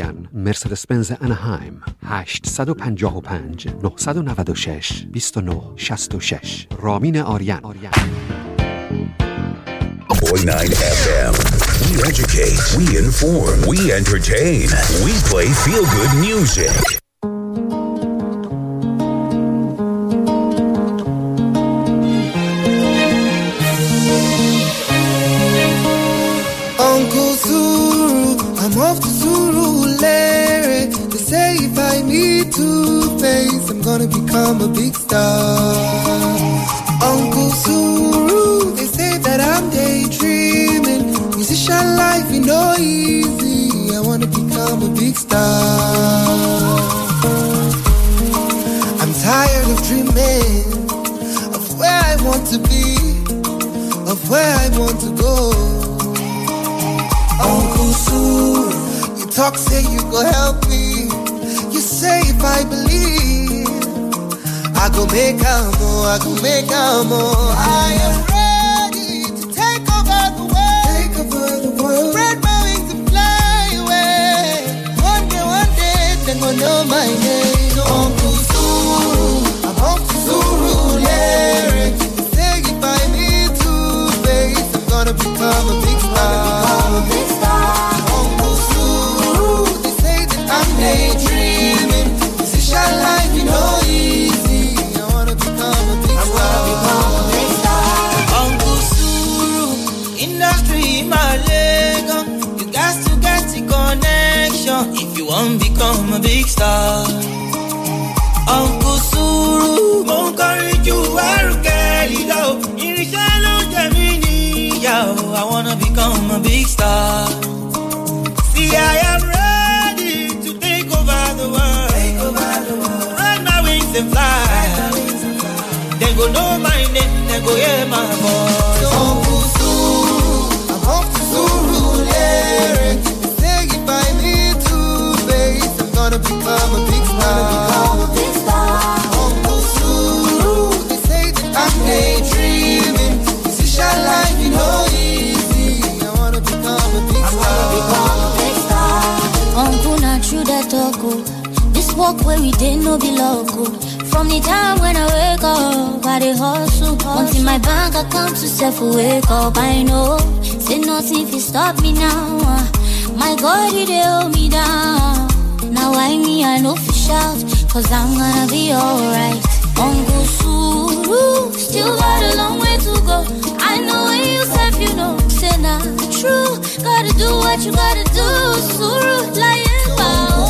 یان مرسدس بنز انهایم 855 996 29 66 رامین آریان 89 FM. We educate, we inform, we entertain, we play feel good music. Gonna become a big star. Uncle Suru, they say that I'm daydreaming. Musician life is no easy. I wanna become a big star. I'm tired of dreaming of where I want to be, of where I want to go. Uncle Sue, you talk, say you go help me. You say if I believe, I go make a more, I go make a more. I am ready to take over the world. Take over the world. Spread my wings and fly away. One day, one day, they gonna know my name. I'm Uncle Sue, Larry. You say if I need to face, I'm gonna become a big star. They say that I'm daydreaming. Connection if you want to become a big star. Uncle Suru, mo ń kọrin ju ẹrùkẹ́rì lọ. Irinṣẹ́ ló jẹ mí níyà o. I wanna become a big star. See, I am ready to take over the world. Take over the world. Run my wings and fly. They go know my name, they go hear my voice. Uncle become a big star. Uncle Suru, they say that I'm daydreaming. Life, you know, easy. I wanna become a big star. Uncle, not true that talk. oh. This walk where we did no be local. From the time when I wake up, I dey hustle. Once in my bank account to self wake up, I know. Say nothing if you stop me now. ah. My God, he dey hold me down. Now I me, I know for shout, cause I'm gonna be alright. Uncle Suru, still got a long way to go. I know when you said you know, say not true. Gotta do what you gotta do, Suru, lying about.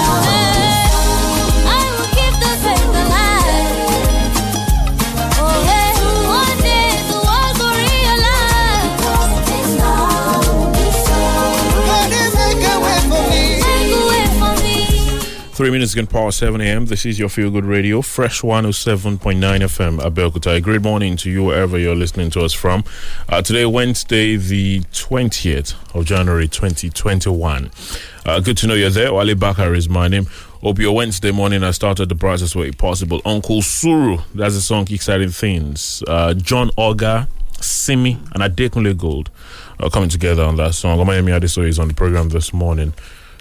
Three minutes again, past 7 a.m. This is your Feel Good Radio, Fresh 107.9 FM, Abeokuta. A great morning to you wherever you're listening to us from. Uh, today, Wednesday, the 20th of January 2021. Uh, good to know you're there. Wale Bakar is my name. Hope your Wednesday morning has started the brightest way possible. Uncle Suru, that's the song Exciting Things. Uh, John Oga, Simi, and Adekunle Gold are coming together on that song. Omayemi Adesoye is on the program this morning.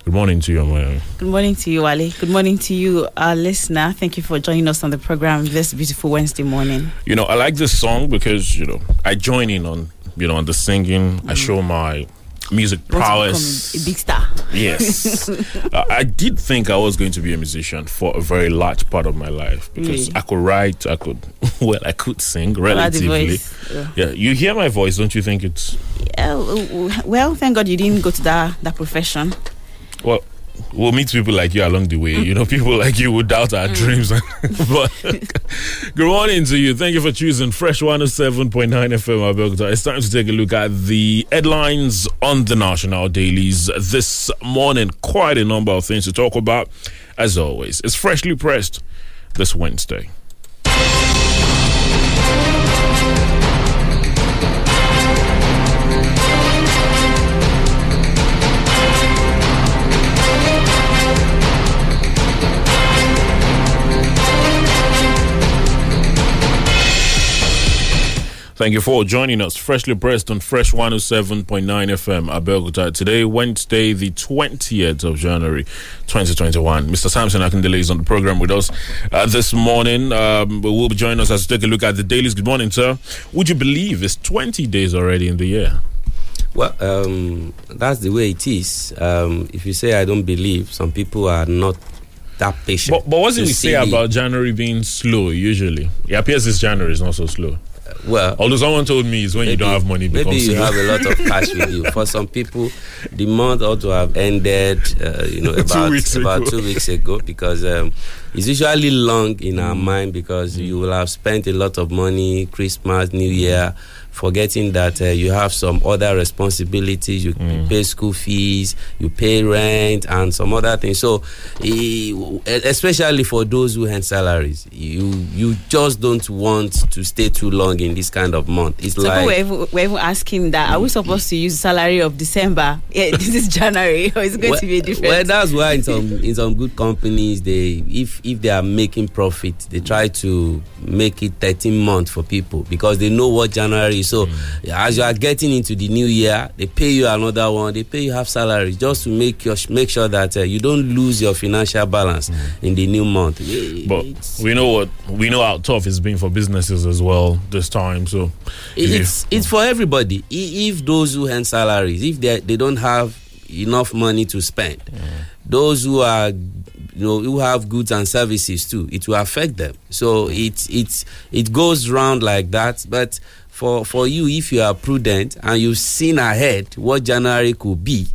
Good morning to you. Good morning to you, Ali. Good morning to you, our listener. Thank you for joining us on the program this beautiful Wednesday morning. You know, I like this song because you know I join in on you know on the singing. I show my music prowess. become a big star. Yes, uh, I did think I was going to be a musician for a very large part of my life because Really? I could write, I could well, I could sing relatively. Yeah. Yeah, you hear my voice, don't you think it's Yeah, well, thank God you didn't go to that that profession. Well? We'll meet people like you along the way. You know, people like you would doubt our mm. dreams. but good morning to you. Thank you for choosing Fresh 107.9 FM Abeokuta. It's time to take a look at the headlines on the national dailies this morning. Quite a number of things to talk about. As always, it's freshly pressed this Wednesday. Thank you for joining us. Freshly pressed on Fresh 107.9 FM Abeokuta. Today, Wednesday, the 20th of January, 2021. Mr. Samson Akindele is on the program with us uh, this morning. Um, we will be joining us as we take a look at the dailies. Good morning, sir. Would you believe it's 20 days already in the year? Well, um, that's the way it is. Um, if you say I don't believe, some people are not that patient. But, but what do we say about January being slow usually? It appears this January is not so slow. Well, Although someone told me it's when you don't have money Maybe you have a lot of cash with you. For some people, the month ought to have ended, uh, you know, about weeks about ago. two weeks ago because um, it's usually long in our mind because you will have spent a lot of money, Christmas, New Year, forgetting that uh, you have some other responsibilities. You pay school fees, you pay rent, and some other things. So, especially for those who earn salaries, you you just don't want to stay too long in this kind of month. It's So like people were even, were even asking that are we supposed to use salary of December? Yeah, this is January, or is it going to be different? Well, that's why in some in some good companies, they if if they are making profit, they try to make it 13 months for people because they know what January. So as you are getting into the new year, they pay you another one. They pay you half salary just to make your make sure that uh, you don't lose your financial balance in the new month. But It's- we know what we know how tough it's been for businesses as well this time. So if you- it's it's for everybody. If those who earn salaries, if they they don't have enough money to spend, those who are you know who have goods and services too, it will affect them. So it it it goes round like that. But for for you, if you are prudent and you've seen ahead what January could be,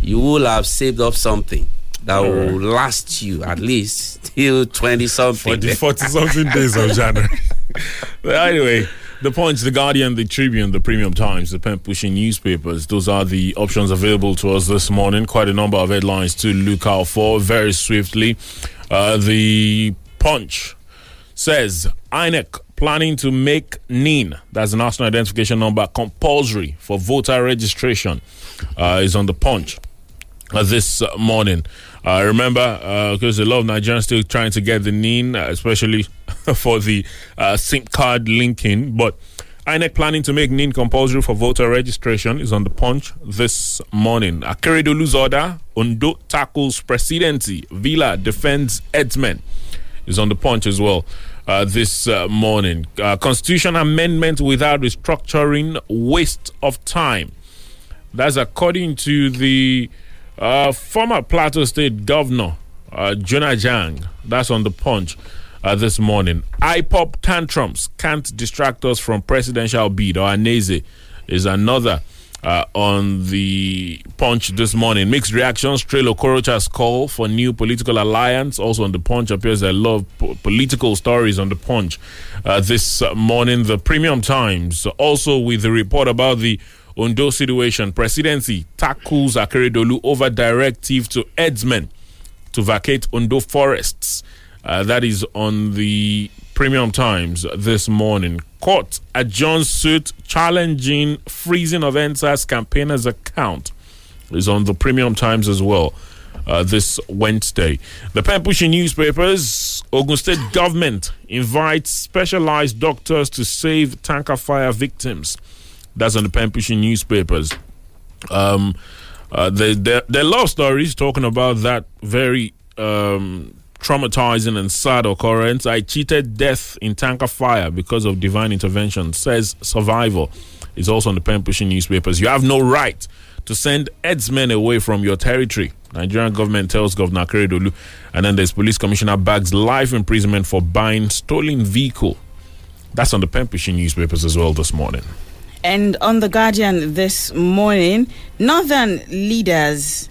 you will have saved up something. That will last you at least till twenty something for the 40 something days of January. but anyway, the Punch, the Guardian, the Tribune, the Premium Times, the pen pushing newspapers, those are the options available to us this morning. Quite a number of headlines to look out for very swiftly. Uh, the Punch says INEC planning to make NIN, that's the National Identification Number, compulsory for voter registration, uh, is on the Punch uh, this uh, morning. Uh, remember, because a lot of Nigerians still trying to get the NIN, uh, especially for the uh, SIM card linking. But INEC planning to make NIN compulsory for voter registration is on the punch this morning. Akeredolu's order, Ondo tackles presidency, Villa defends headsmen is on the punch as well uh, this uh, morning. Uh, Constitution amendment without restructuring, waste of time. That's according to the uh, former Plateau State Governor, uh, Jonah Jang. That's on the punch uh, this morning. IPOB tantrums can't distract us from presidential bid. Ohanaeze is another uh, on the punch this morning. Mixed reactions. Trail Okorocha's call for new political alliance. Also on the punch appears a lot of po- political stories on the punch uh, this morning. The Premium Times also with the report about the Ondo situation. Presidency tackles Akeredolu over directive to headsmen to vacate Ondo forests. Uh, that is on the Premium Times this morning. Court adjourns suit challenging freezing of EndSARS campaigners' account is on the Premium Times as well. Uh, this Wednesday, the pen pushing newspapers. Ogun State government invites specialized doctors to save tanker fire victims. That's on the pen pushing newspapers. Um, uh, there are a stories talking about that very um, traumatizing and sad occurrence. I cheated death in tanker fire because of divine intervention, says survivor. It's also on the pen pushing newspapers. You have no right to send headsmen away from your territory. Nigerian government tells Governor Akeredolu. And then there's police commissioner bags life imprisonment for buying stolen vehicle. That's on the pen pushing newspapers as well this morning. And on The Guardian this morning, Northern leaders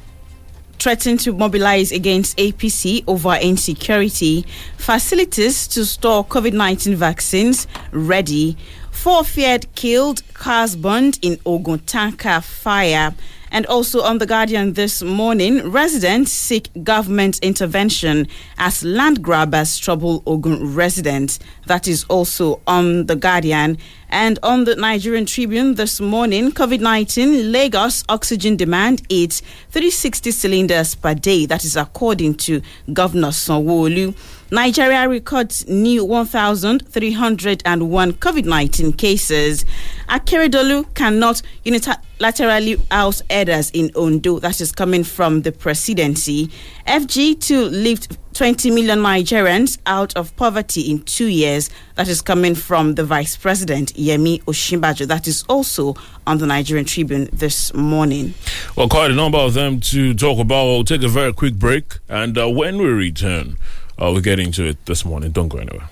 threaten to mobilize against APC over insecurity, facilities to store COVID 19 vaccines ready, four feared killed, cars burned in Ogun tanker fire. And also on The Guardian this morning, residents seek government intervention as land grabbers trouble Ogun residents. That is also on The Guardian. And on the Nigerian Tribune this morning, COVID 19 Lagos oxygen demand is 360 cylinders per day. That is according to Governor Sanwo-Olu. Nigeria records new 1,301 COVID 19 cases. Akeredolu cannot unilaterally house elders in Ondo. That is coming from the presidency. FG to lift 20 million Nigerians out of poverty in two years. That is coming from the Vice President, Yemi Osinbajo. That is also on the Nigerian Tribune this morning. Well, quite a number of them to talk about. We'll take a very quick break. And uh, when we return, uh, we'll get into it this morning. Don't go anywhere.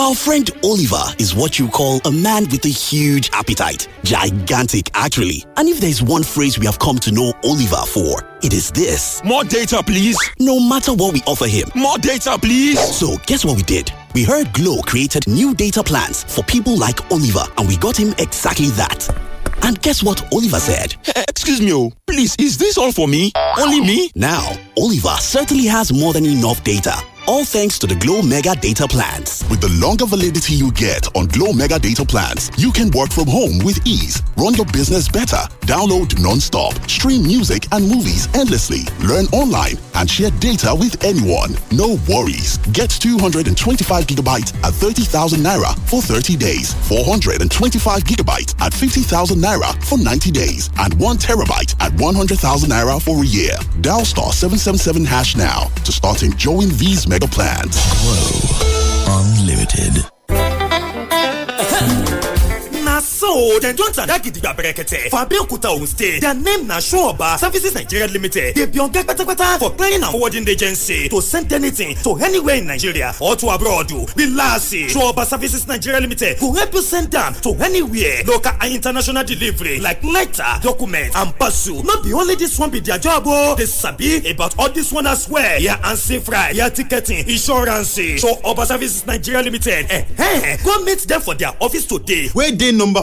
Our friend Oliver is what you call a man with a huge appetite. Gigantic, actually. And if there's one phrase we have come to know Oliver for, it is this More data, please. No matter what we offer him. More data, please. So, guess what we did? We heard Glo created new data plans for people like Oliver, and we got him exactly that. And guess what Oliver said? Eh, eh, excuse me, oh, please, is this all for me? Only me? Now, Oliver certainly has more than enough data. All thanks to the Glo Mega Data Plans. With the longer validity you get on Glo Mega Data Plans, you can work from home with ease, run your business better, download non-stop, stream music and movies endlessly, learn online, and share data with anyone. No worries. Get 225 gigabytes at 30,000 naira for 30 days, 425 gigabytes at 50,000 naira for 90 days, and 1 terabyte at 100,000 naira for a year. Dial star 777 hash now to start enjoying these mega plans. Glo Unlimited. So dem don tada gidigba berekete for abeokuta ogun state their name na sureoba services nigeria limited. Dey be oga kpatakpata for clearing and forwarding agency to send anything to anywhere in nigeria or to abroad. Relax sureoba services nigeria limited go help you send am to anywhere. Local and international delivery like letter document and parcel. No be only this one be their job o dey sabi about all this one as well. Ya ansi fry ya ticketing insurance. Sureoba services nigeria limited eh, eh, go meet dem for their office today. Wey dey number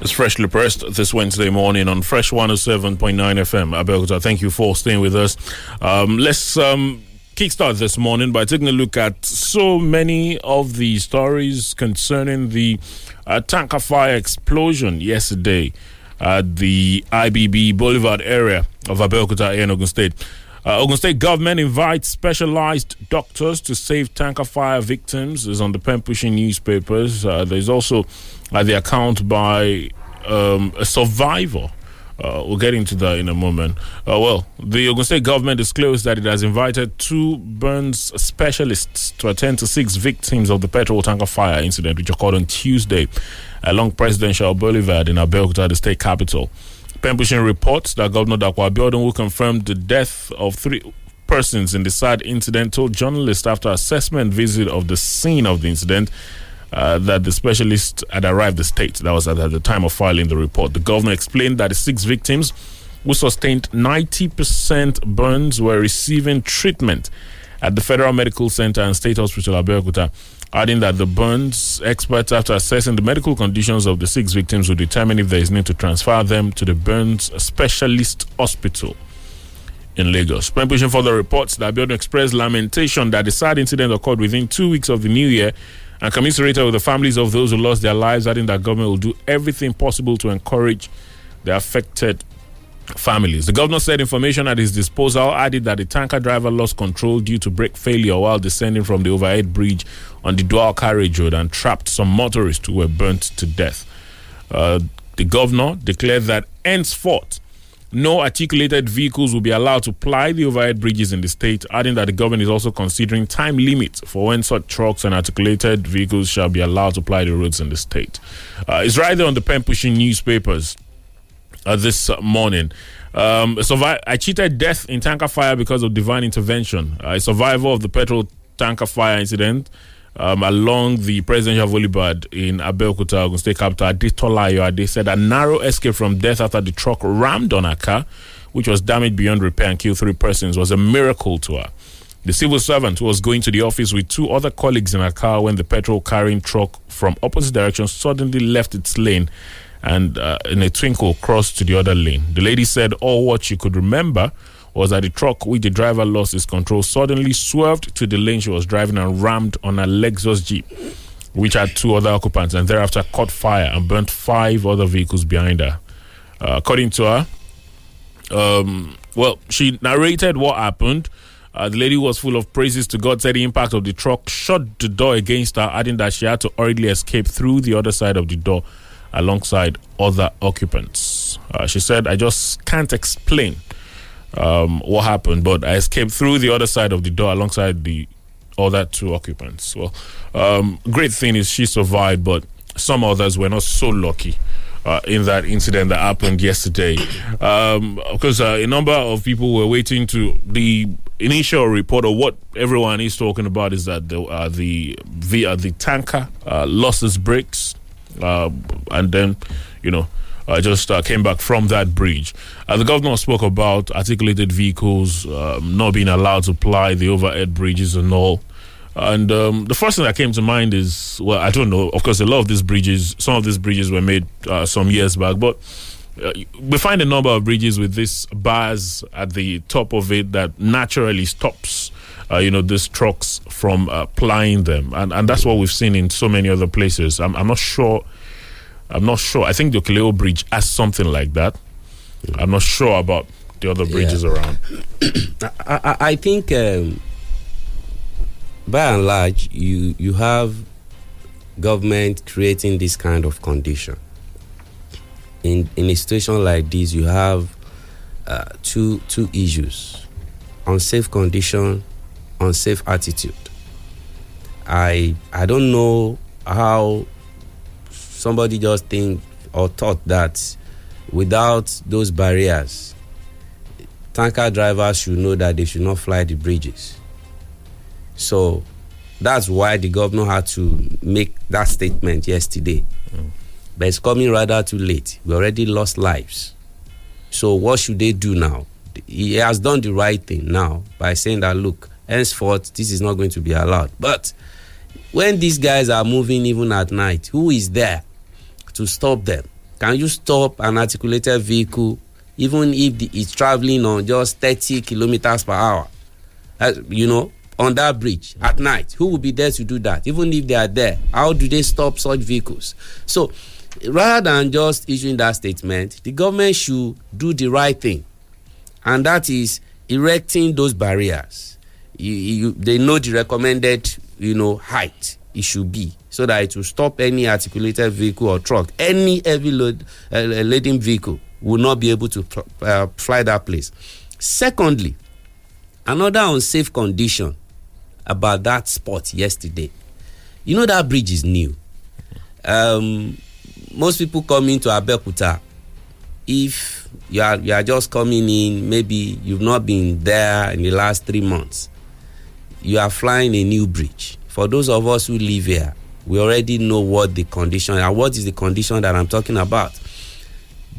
It's freshly pressed this Wednesday morning on Fresh 107.9 FM. Abeokuta, thank you for staying with us. Um, let's um, kickstart this morning by taking a look at so many of the stories concerning the uh, tanker fire explosion yesterday at the IBB Boulevard area of Abeokuta in Ogun State. Uh, Ogun State government invites specialized doctors to save tanker fire victims. Is on the pen pushing newspapers. Uh, there's also uh, the account by um, a survivor. Uh, we'll get into that in a moment. Uh, well, the Ogun State government disclosed that it has invited two burns specialists to attend to six victims of the petrol tanker fire incident, which occurred on Tuesday along Presidential Boulevard in Abeokuta, the state capital. Pembushing reports that Governor Dapo Abiodun will confirm the death of three persons in the sad incident told journalists after assessment visit of the scene of the incident uh, that the specialist had arrived the state. That was at, at the time of filing the report. The governor explained that the six victims who sustained 90% burns were receiving treatment at the Federal Medical Center and State Hospital Abeokuta adding that the burns experts, after assessing the medical conditions of the six victims, will determine if there is need to transfer them to the burns specialist hospital in Lagos. Pushing for the reports, the Abiodun expressed lamentation that the sad incident occurred within two weeks of the new year and commiserated with the families of those who lost their lives, adding that government will do everything possible to encourage the affected families. The governor said information at his disposal added that the tanker driver lost control due to brake failure while descending from the overhead bridge on the dual carriage road and trapped some motorists who were burnt to death. Uh, the governor declared that henceforth, no articulated vehicles will be allowed to ply the overhead bridges in the state, adding that the government is also considering time limits for when such trucks and articulated vehicles shall be allowed to ply the roads in the state. Uh, it's right there on the pen pushing newspapers uh, this morning. Um, survi- I cheated death in tanker fire because of divine intervention. Uh, a survivor of the petrol tanker fire incident um, along the presidential boulevard in Abeokuta, Ogun State capital, Adetola Ayoade said a narrow escape from death after the truck rammed on a car, which was damaged beyond repair and killed three persons, was a miracle to her. The civil servant was going to the office with two other colleagues in a car when the petrol carrying truck from opposite direction suddenly left its lane and uh, in a twinkle crossed to the other lane. The lady said all what she could remember was that the truck, which the driver lost his control, suddenly swerved to the lane she was driving and rammed on a Lexus Jeep, which had two other occupants, and thereafter caught fire and burnt five other vehicles behind her. Uh, according to her, um, well, she narrated what happened. Uh, the lady was full of praises to God, said the impact of the truck shut the door against her, adding that she had to hurriedly escape through the other side of the door alongside other occupants. Uh, she said, I just can't explain um, what happened, but I escaped through the other side of the door alongside the other two occupants. Well, um, great thing is she survived, but some others were not so lucky. Uh, in that incident that happened yesterday, um, because uh, a number of people were waiting to the initial report of what everyone is talking about is that the uh, the uh, the tanker uh, lost its brakes, uh, and then you know I just uh, came back from that bridge. Uh, the governor spoke about articulated vehicles um, not being allowed to ply the overhead bridges and all. And um, the first thing that came to mind is, well, I don't know. Of course, a lot of these bridges, some of these bridges were made uh, some years back, but uh, we find a number of bridges with these bars at the top of it that naturally stops. Uh, you know these trucks from uh, plying them, and and that's what we've seen in so many other places. I'm, I'm not sure. I'm not sure. I think the Kileo Bridge has something like that. I'm not sure about the other bridges Yeah. around. I, I, I think um, by and large you you have government creating this kind of condition in in a situation like this you have uh, two two issues unsafe condition unsafe attitude i i don't know how somebody just think or thought that without those barriers tanker drivers should know that they should not fly the bridges. So that's why the governor had to make that statement yesterday. Mm. But it's coming rather too late. We already lost lives. So what should they do now? He has done the right thing now by saying that look, henceforth this is not going to be allowed. But when these guys are moving even at night, who is there to stop them? Can you stop an articulated vehicle even if it's traveling on just 30 kilometers per hour? Uh, you know, on that bridge at night. Who will be there to do that? Even if they are there, how do they stop such vehicles? So, rather than just issuing that statement, the government should do the right thing, and that is erecting those barriers. You, you, they know the recommended, you know, height it should be, so that it will stop any articulated vehicle or truck, any heavy load uh, laden vehicle will not be able to uh, fly that place. Secondly, another unsafe condition about that spot yesterday. You know that bridge is new. Um, most people come into Abeokuta. If you are you are just coming in, maybe you've not been there in the last three months. You are flying a new bridge. For those of us who live here, we already know what the condition and what is the condition that I'm talking about.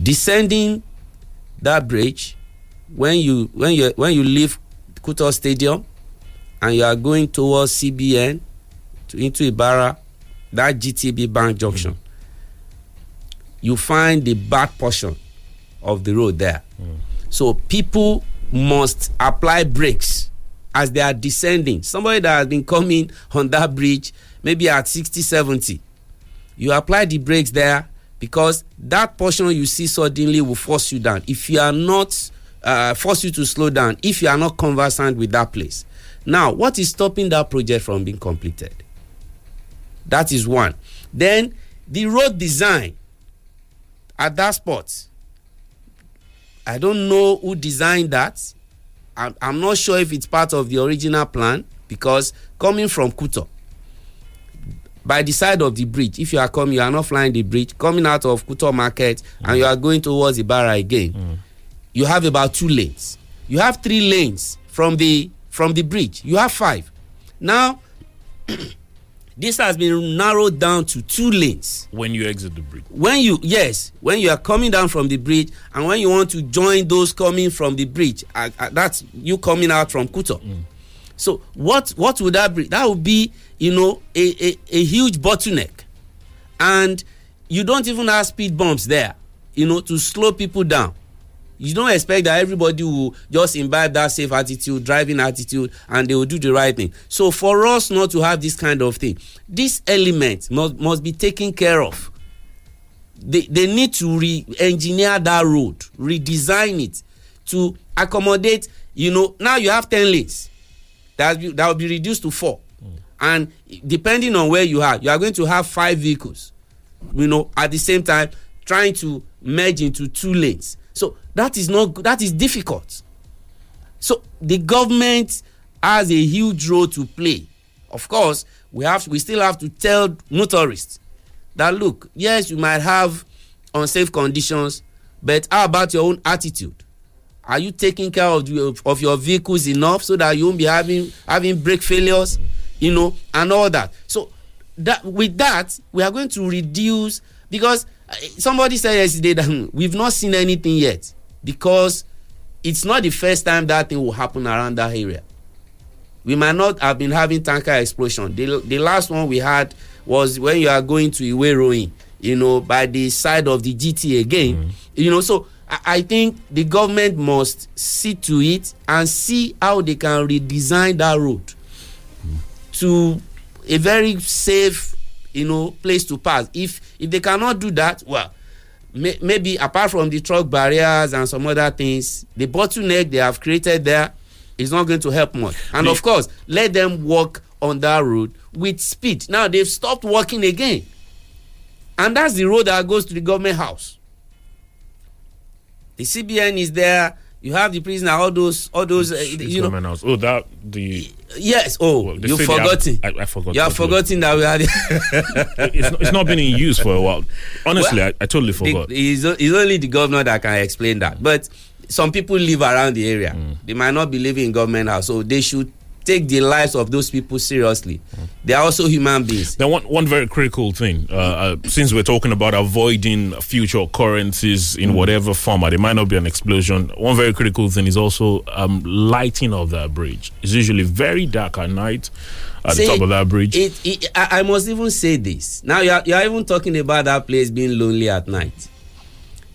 Descending that bridge, when you when you when you leave Kuto Stadium and you are going towards CBN to, into Ibara, that GTB Bank Junction, you find the back portion of the road there. Mm. So people must apply brakes as they are descending. Somebody that has been coming on that bridge, maybe at 60, 70, you apply the brakes there because that portion you see suddenly will force you down. If you are not, uh, force you to slow down, if you are not conversant with that place. Now, what is stopping that project from being completed? That is one. Then the road design at that spot. I don't know who designed that. I'm, I'm not sure if it's part of the original plan because coming from Kuto, by the side of the bridge, if you are coming, you are not flying the bridge, coming out of Kuto Market and you are going towards Ibara again, mm. you have about two lanes. You have three lanes from the from the bridge. You have five. Now, This has been narrowed down to two lanes. When you exit the bridge. When you yes, when you are coming down from the bridge, and when you want to join those coming from the bridge, uh, uh, that's you coming out from Kuto. Mm. So what what would that be? That would be you know a, a, a huge bottleneck, and you don't even have speed bumps there, you know, to slow people down. You don't expect that everybody will just imbibe that safe attitude, driving attitude, and they will do the right thing. So for us not to have this kind of thing, this element must must be taken care of. They they need to re-engineer that road, redesign it to accommodate. You know, now you have ten lanes that will, that will be reduced to four hmm. and depending on where you are you are going to have five vehicles you know at the same time trying to merge into two lanes that is not that is difficult. So the government has a huge role to play. Of course we have we still have to tell motorists that look yes you might have unsafe conditions but how about your own attitude? Are you taking care of, of your vehicles enough so that you won't be having having brake failures you know and all that? So that with that we are going to reduce because uh, somebody said yesterday that hmm, we've not seen anything yet because it's not the first time that thing will happen around that area we might not have been having tanker explosion the, the last one we had was when you are going to Iwe Iroyin you know by the side of the gt again mm. you know so I think the government must see to it and see how they can redesign that road to a very safe, you know, place to pass. If if they cannot do that, well, may, maybe apart from the truck barriers and some other things, the bottleneck they have created there is not going to help much. And of course, let them walk on that road with speed. Now they've stopped walking again, and that's the road that goes to the government house the cbn is there you have the prisoner all those all those uh, you know House. oh that the yes oh Well, you've they have- forgotten I, I forgot you have what it was. forgotten that we had it's, not, it's not been in use for a while honestly Well, I, I totally forgot The, it's, it's only the governor that can explain that. But some people live around the area. Mm. They might not be living in government house, so they should take the lives of those people seriously. Mm. They are also human beings. Then one one very critical thing, uh, uh, since we're talking about avoiding future occurrences Mm. in whatever format, it might not be an explosion. One very critical thing is also um, lighting of that bridge. It's usually very dark at night at See, the top of that bridge. It, it, I, I must even say this. Now you are, you are even talking about that place being lonely at night.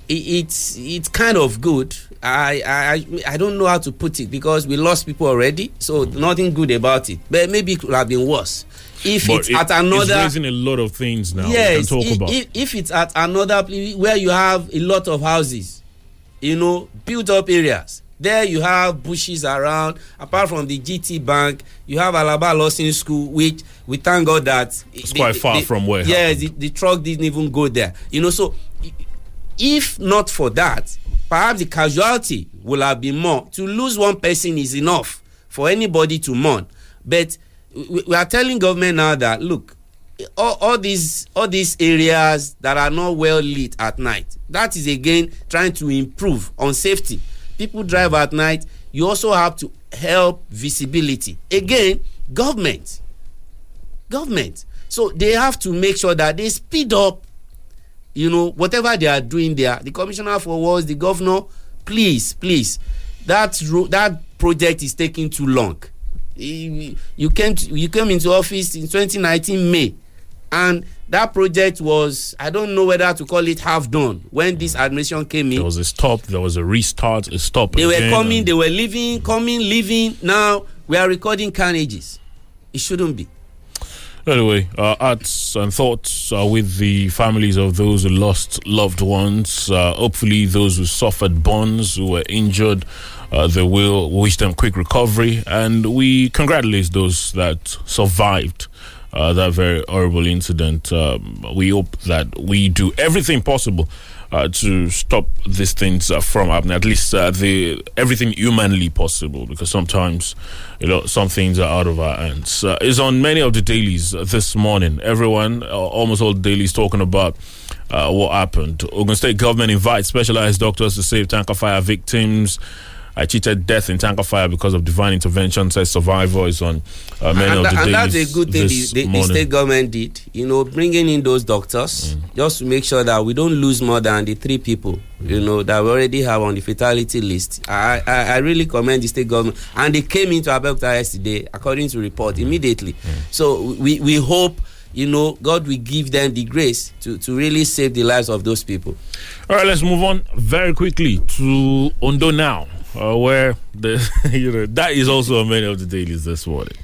It, it's it's kind of good. I, I I don't know how to put it because we lost people already, so mm-hmm. nothing good about it. But maybe it could have been worse if but it's it- at it's another. raising a lot of things now. yes, talk i- about. If, if it's at another place where you have a lot of houses, you know, built up areas. There you have bushes around. Apart from the GT Bank, you have Alaba Lawson School, which we thank God that It's quite far from where Yes, the, the truck didn't even go there. You know, so if not for that, perhaps the casualty will have been more. To lose one person is enough for anybody to mourn. But we, are telling government now that look, all, all these all these areas that are not well lit at night, that is again trying to improve on safety. People drive at night. You also have to help visibility. Again, government, government. So they have to make sure that they speed up you know whatever they are doing there the commissioner for works the governor please please that ro that project is taking too long. You came to, you came into office in 2019 may and that project was i don't know whether to call it half done when this mm. administration came in. There was a stop, there was a restart, a stop. they were again, coming they were leaving coming leaving. Now we are recording carnages. It shouldn't be Anyway, our arts and thoughts are with the families of those who lost loved ones. Uh, hopefully, those who suffered burns, who were injured, uh, they will wish them quick recovery. And we congratulate those that survived uh, that very horrible incident. Um, we hope that we do everything possible. Uh, to stop these things uh, from happening, at least uh, the everything humanly possible, because sometimes you know some things are out of our hands. Uh, is on many of the dailies this morning. Everyone, almost all dailies, talking about what happened. Ogun State government invites specialized doctors to save tanker fire victims. Uh, cheated death in tanker fire because of divine intervention. Says survivor is on uh, many and, of tha- the and that's a good thing the, the, the state government did. You know, bringing in those doctors just to make sure that we don't lose more than the three people. You know that we already have on the fatality list. I I, I really commend the state government, and they came into Abeokuta yesterday, according to report, immediately. So we we hope. You know, God will give them the grace to, to really save the lives of those people. All right, let's move on very quickly to Ondo now, uh, where you know that is also on many of the dailies this morning.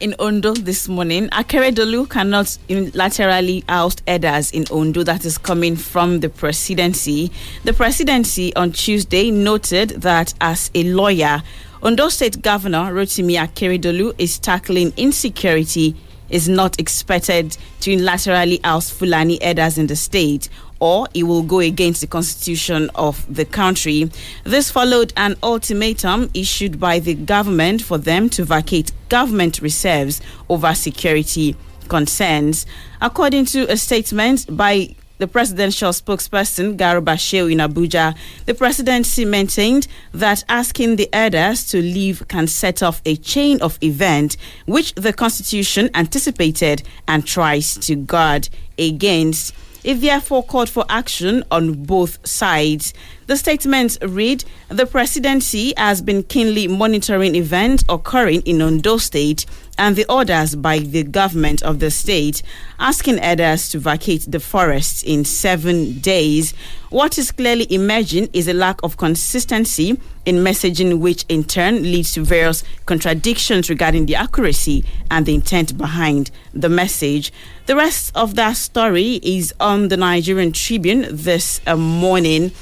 in Ondo this morning. Akeredolu cannot unilaterally oust elders in Ondo that is coming from the presidency. The presidency on Tuesday noted that as a lawyer, Ondo State Governor Rotimi Akeredolu is tackling insecurity is not expected to unilaterally oust Fulani elders in the state or it will go against the constitution of the country. This followed an ultimatum issued by the government for them to vacate government reserves over security concerns. According to a statement by the presidential spokesperson Garuba Shehu in Abuja, the presidency maintained that asking the elders to leave can set off a chain of events which the constitution anticipated and tries to guard against. It therefore called for action on both sides. The statement read The presidency has been keenly monitoring events occurring in Ondo State and the orders by the government of the state asking elders to vacate the forests in seven days. What is clearly emerging is a lack of consistency in messaging, which in turn leads to various contradictions regarding the accuracy and the intent behind the message. The rest of that story is on the Nigerian Tribune this uh, morning.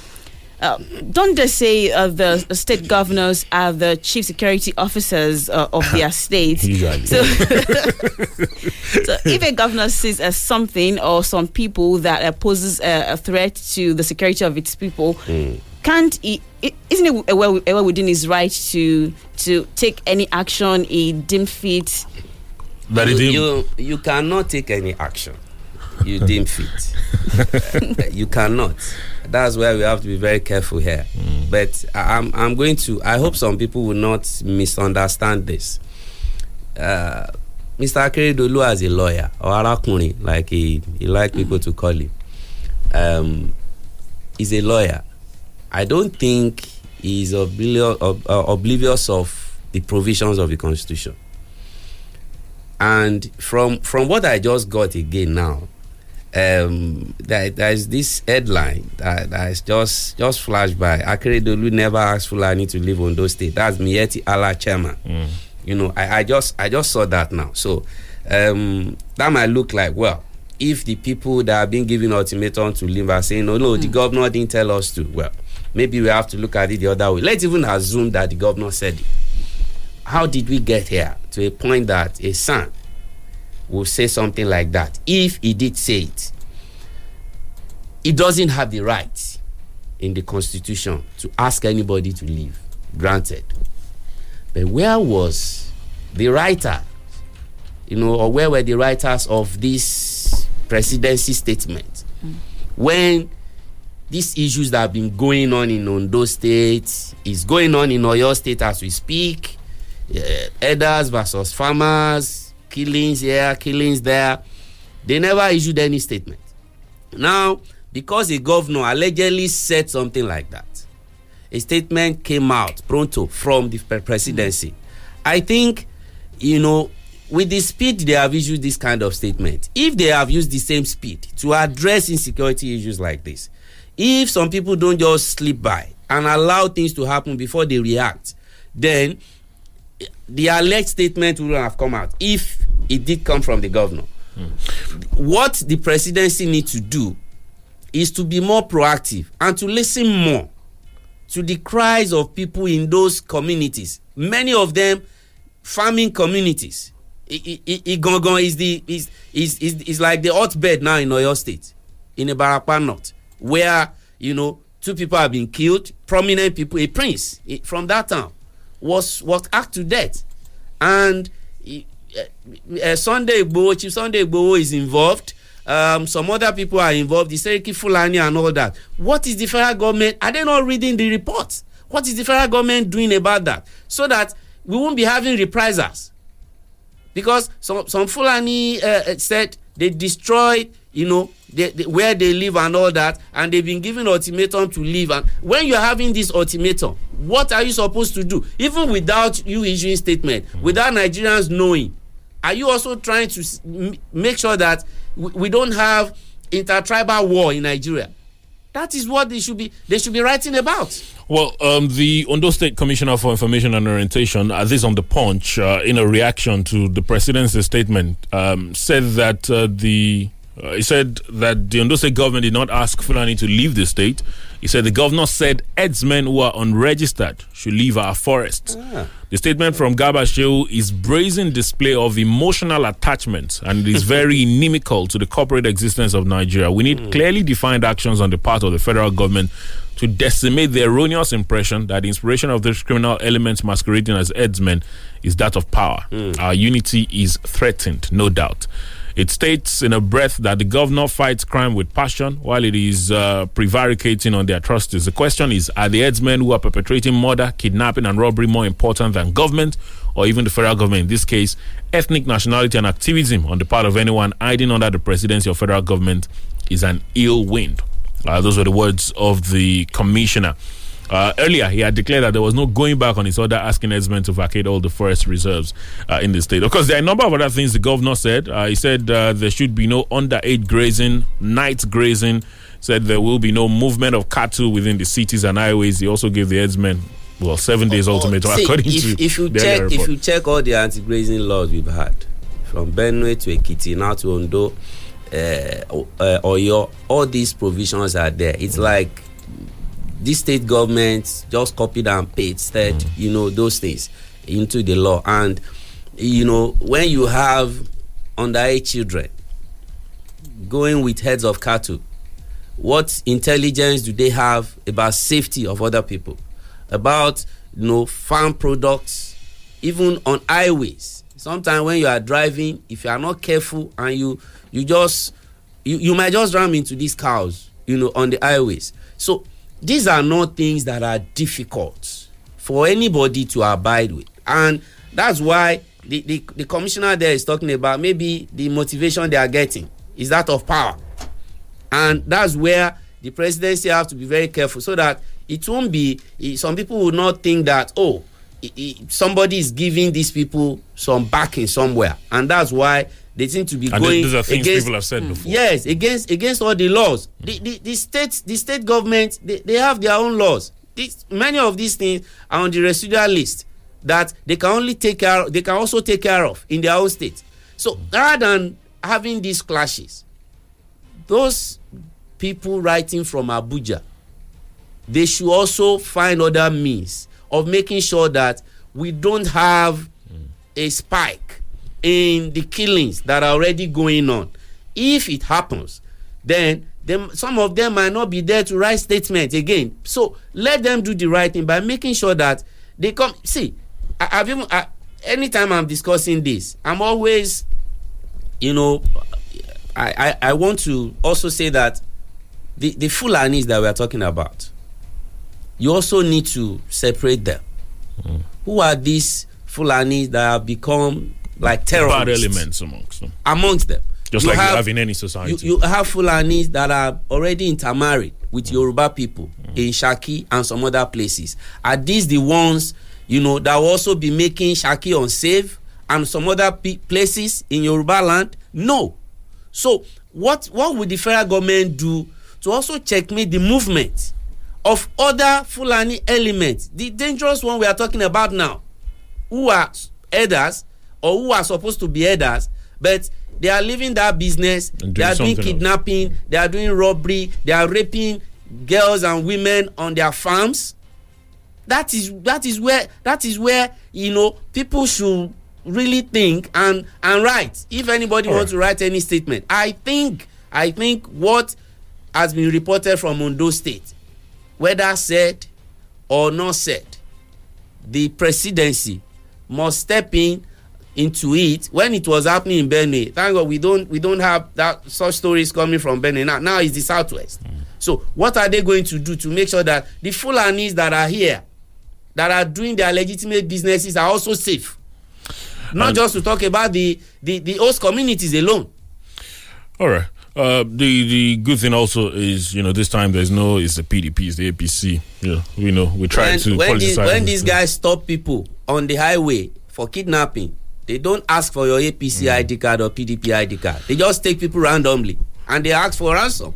Uh, don't they say uh, the state governors are the chief security officers uh, of their state? Usually. So, so if a governor sees uh, something or some people that uh, poses a, a threat to the security of its people, can't he? Isn't it well, well within his right to to take any action he deemed fit? That you, didn't- you you cannot take any action. You deem fit. you cannot. That's where we have to be very careful here. But I- I'm I'm going to. I hope some people will not misunderstand this. Uh, Mr. Akeredolu as a lawyer or Arakunrin, like he, he like people to call him, um, is a lawyer. I don't think he's oblivious, ob- uh, oblivious of the provisions of the constitution. And from from what I just got again now, um, there, there's this headline that that is just just flashed by. Akeredolu never asked Fulani to leave those State. That's Miyetti Allah chairman. You know, I, I just I just saw that now. So um, that might look like well, if the people that have been giving ultimatum to leave are saying, no, no, the governor didn't tell us to. Well, maybe we have to look at it the other way. Let's even assume that the governor said it. How did we get here to a point that a son will say something like that? If he did say it, he doesn't have the right in the constitution to ask anybody to leave. Granted. But where was the writer, you know, or where were the writers of this presidency statement when these issues that have been going on in Ondo State is going on in Oyo State as we speak? uh, elders versus farmers, killings here, killings there. They never issued any statement. Now, because the governor allegedly said something like that, a statement came out pronto from the presidency. I think, you know, with the speed they have issued this kind of statement, if they have used the same speed to address insecurity issues like this, if some people don't just slip by and allow things to happen before they react, then the alleged statement wouldn't have come out if it did come from the governor. What the presidency needs to do is to be more proactive and to listen more to the cries of people in those communities. Many of them farming communities. Igangan is the is, is is is like the hotbed now in Oyo State, in Ibarapa North, where you know two people have been killed, prominent people, a prince i- from that town was was hacked to death, and uh, Sunday Igboho, Chief Sunday Igboho is involved. Um, some other people are involved. The Seriki Fulani and all that. What is the federal government? Are they not reading the reports? What is the federal government doing about that? So that we won't be having reprisals. Because some, some Fulani uh, said they destroyed, you know, they, they, where they live and all that, and they've been given ultimatum to leave. And when you're having this ultimatum, what are you supposed to do? Even without you issuing statement, mm-hmm. without Nigerians knowing, are you also trying to make sure that we, we don't have intertribal war in Nigeria? That is what they should be they should be writing about. Well, um, the Ondo State Commissioner for Information and Orientation, at this on the Punch, uh, in a reaction to the president's statement, um, said that uh, the uh, he said that the Ondo State government did not ask Fulani to leave the state. He said the governor said herdsmen who are unregistered should leave our forests. Ah. The statement from Garba Shehu is brazen display of emotional attachment and it is very inimical to the corporate existence of Nigeria. We need mm. clearly defined actions on the part of the federal government to decimate the erroneous impression that the inspiration of these criminal elements masquerading as herdsmen is that of power. Mm. Our unity is threatened, no doubt. It states in a breath that the governor fights crime with passion while it is uh, prevaricating on the atrocities. The question is Are the headsmen who are perpetrating murder, kidnapping, and robbery more important than government or even the federal government? In this case, ethnic nationality and activism on the part of anyone hiding under the presidency of federal government is an ill wind. Uh, those were the words of the commissioner. Uh, earlier, he had declared that there was no going back on his order asking herdsmen to vacate all the forest reserves uh, in the state. Of course, there are a number of other things the governor said. Uh, he said uh, there should be no underage grazing, night grazing. Said there will be no movement of cattle within the cities and highways. He also gave the herdsmen well seven days oh, ultimatum see, according if, to if you check report. if you check all the anti-grazing laws we've had from Benue to Ekiti now to Ondo, uh, uh, Oyo, all these provisions are there. It's like this state governments just copied and pasted, mm. you know, those things into the law. And, you know, when you have underage children going with heads of cattle, what intelligence do they have about safety of other people? About, you know, farm products, even on highways. Sometimes when you are driving, if you are not careful and you you just you, you might just ram into these cows, you know, on the highways. So these are not things that are difficult for anybody to abide with. And that's why the, the, the commissioner there is talking about maybe the motivation they are getting is that of power. And that's where the presidency have to be very careful so that it won't be eh, some people will not think that oh somebody is giving these people some backing somewhere. And that's why they seem to be and going these are things against, people have said before. Yes, against against all the laws. The the, the state the state government they, they have their own laws. This, many of these things are on the residual list that they can only take care they can also take care of in their own state. So rather than having these clashes, those people writing from Abuja, they should also find other means of making sure that we don't have a spike in the killings that are already going on. If it happens, then them, some of them might not be there to write statements again. So let them do the right thing by making sure that they come. See, I, have even I, anytime I'm discussing this, I'm always, you know, I, I, I want to also say that the the Fulanis that we are talking about, you also need to separate them. Mm. Who are these Fulanis that have become like terrorists. Bad elements amongst them. Amongst them. Just you like have, you have in any society. You, you have Fulanis that are already intermarried with Yoruba people mm. in Shaki and some other places. Are these the ones, you know, that will also be making Shaki unsafe and some other places in Yoruba land? No. So, what, what would the federal government do to also checkmate the movement of other Fulani elements, the dangerous one we are talking about now, who are elders or who are supposed to be herders but they are leaving that business they are doing kidnapping else. they are doing robbery they are raping girls and women on their farms that is that is where that is where you know people should really think and and write if anybody All wants right. to write any statement i think i think what has been reported from ondo state whether said or not said the presidency must step in into it when it was happening in Benue. Thank God we don't we don't have that such stories coming from Benue now. Now it's the southwest. Mm. So what are they going to do to make sure that the Fulanis that are here that are doing their legitimate businesses are also safe. Not And- just to talk about the, the, the host communities alone. All right. Uh, the the good thing also is you know this time there's no it's the PDP it's the APC you know we know we try to when, these, when these guys stop people on the highway for kidnapping, they don't ask for your APC ID card or PDP ID card. They just take people randomly and they ask for ransom.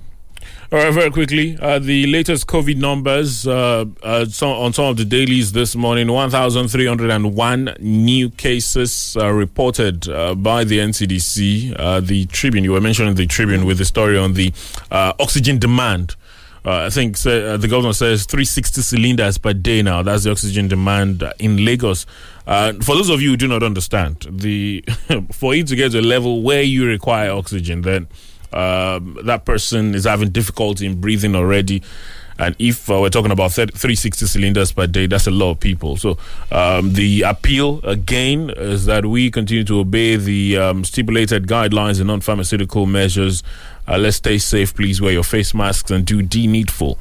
All right, very quickly, uh, the latest COVID numbers uh, uh, some, on some of the dailies this morning 1,301 new cases uh, reported uh, by the NCDC. Uh, the Tribune, you were mentioning the Tribune with the story on the uh, oxygen demand. Uh, I think uh, the governor says 360 cylinders per day now. That's the oxygen demand in Lagos. Uh, for those of you who do not understand, the for you to get to a level where you require oxygen, then um, that person is having difficulty in breathing already. And if uh, we're talking about 30, 360 cylinders per day, that's a lot of people. So um, the appeal again is that we continue to obey the um, stipulated guidelines and non-pharmaceutical measures. Uh, let's stay safe. Please wear your face masks and do the needful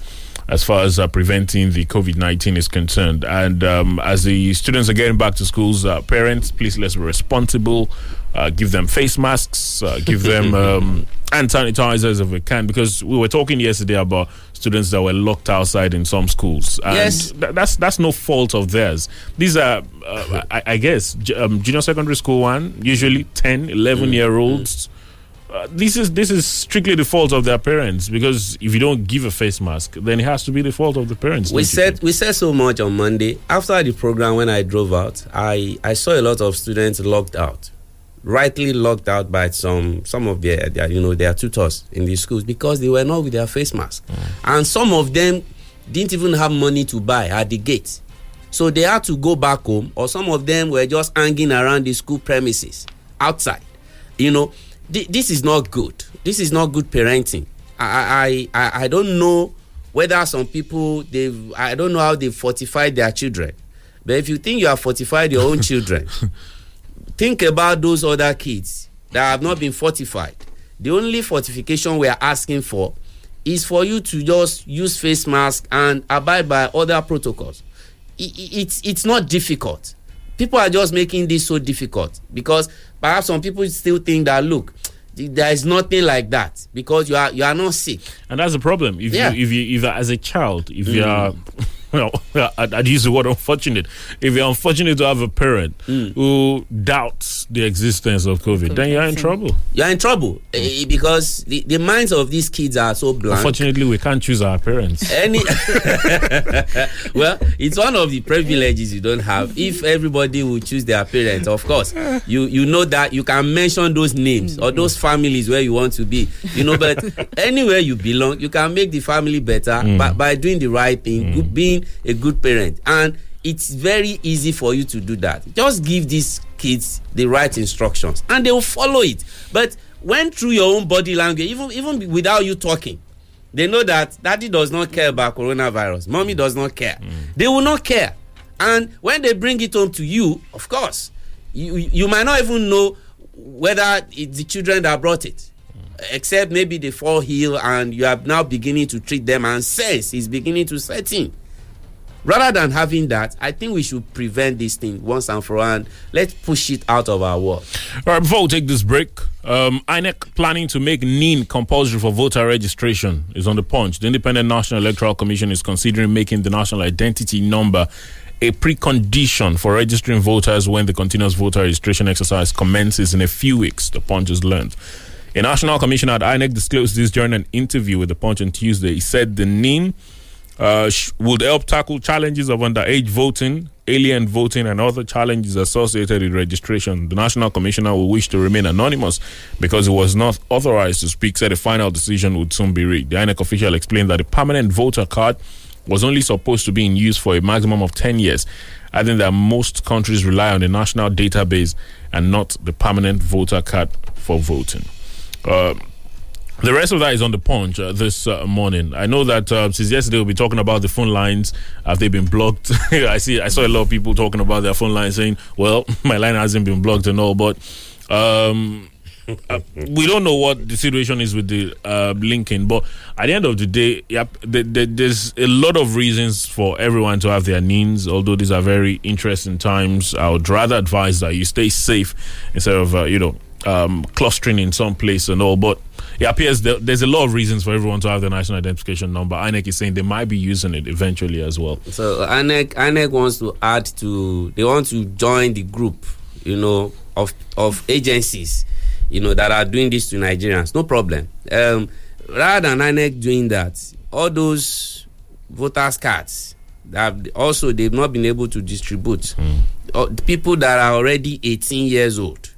as far as uh, preventing the COVID 19 is concerned. And um, as the students are getting back to schools, uh, parents, please let's be responsible. Uh, give them face masks, uh, give them um, hand sanitizers if we can, because we were talking yesterday about students that were locked outside in some schools. And Yes. th- that's that's no fault of theirs. These are, uh, I, I guess, um, junior secondary school one, usually 10, 11 year olds. Uh, this is this is strictly the fault of their parents because if you don't give a face mask, then it has to be the fault of the parents. we said we said so much on Monday. After the program, when I drove out, I I saw a lot of students locked out, rightly locked out by some some of their, their you know their tutors in the schools because they were not with their face mask, and some of them didn't even have money to buy at the gate, so they had to go back home, or some of them were just hanging around the school premises outside. You know, thi- this is not good. This is not good parenting. I I I, I don't know whether some people they I don't know how they fortified their children, but if you think you have fortified your own children, think about those other kids that have not been fortified. The only fortification we are asking for is for you to just use face mask and abide by other protocols. I- I- it's it's not difficult. People are just making this so difficult because perhaps some people still think that look, there is nothing like that because you are you are not sick. And that's the problem. If Yeah. you if you if as a child, if you Mm. are well, I'd, use the word unfortunate. If you're unfortunate to have a parent Mm. who doubts the existence of COVID, then you're in trouble. You are in trouble eh, because the, the minds of these kids are so blank. Unfortunately, we can't choose our parents. Any well, it's one of the privileges you don't have. If everybody will choose their parents, of course, you you know that you can mention those names or those families where you want to be. You know, but anywhere you belong, you can make the family better Mm. by, by doing the right thing, good, being a good parent, and it's very easy for you to do that. Just give these kids the right instructions, and they will follow it. But when through your own body language, even even without you talking, they know that daddy does not care about coronavirus. Mommy does not care. Mm. They will not care. And when they bring it home to you of course you you might not even know whether it's the children that brought it mm. except maybe they fall ill and you are now beginning to treat them and sense is beginning to set in rather than having that i think we should prevent this thing once and for all let's push it out of our world All right, before we take this break, um, INEC planning to make NIN compulsory for voter registration is on the punch. The Independent National Electoral Commission is considering making the national identity number a precondition for registering voters when the continuous voter registration exercise commences in a few weeks, the punch has learned. A national commissioner at INEC disclosed this during an interview with the punch on Tuesday. He said the NIN uh, would help tackle challenges of underage voting, alien voting, and other challenges associated with registration. The National Commissioner will wish to remain anonymous because he was not authorized to speak, said a final decision would soon be reached. The INEC official explained that the permanent voter card was only supposed to be in use for a maximum of 10 years, adding that most countries rely on the national database and not the permanent voter card for voting. Uh, the rest of that is on the punch uh, this uh, morning. I know that uh, since yesterday we'll be talking about the phone lines. Have they been blocked? I see. I saw a lot of people talking about their phone lines, saying, "Well, my line hasn't been blocked and all." But um, uh, we don't know what the situation is with the uh, linking, but at the end of the day, yep, the, the, there's a lot of reasons for everyone to have their needs. Although these are very interesting times, I would rather advise that you stay safe instead of uh, you know um, clustering in some place and all. But it appears there's a lot of reasons for everyone to have the national identification number. INEC is saying they might be using it eventually as well. So INEC, INEC wants to add to, they want to join the group, you know, of of agencies, you know, that are doing this to Nigerians. No problem. Um, rather than INEC doing that, all those voters cards that also they've not been able to distribute. Mm. people that are already 18 years old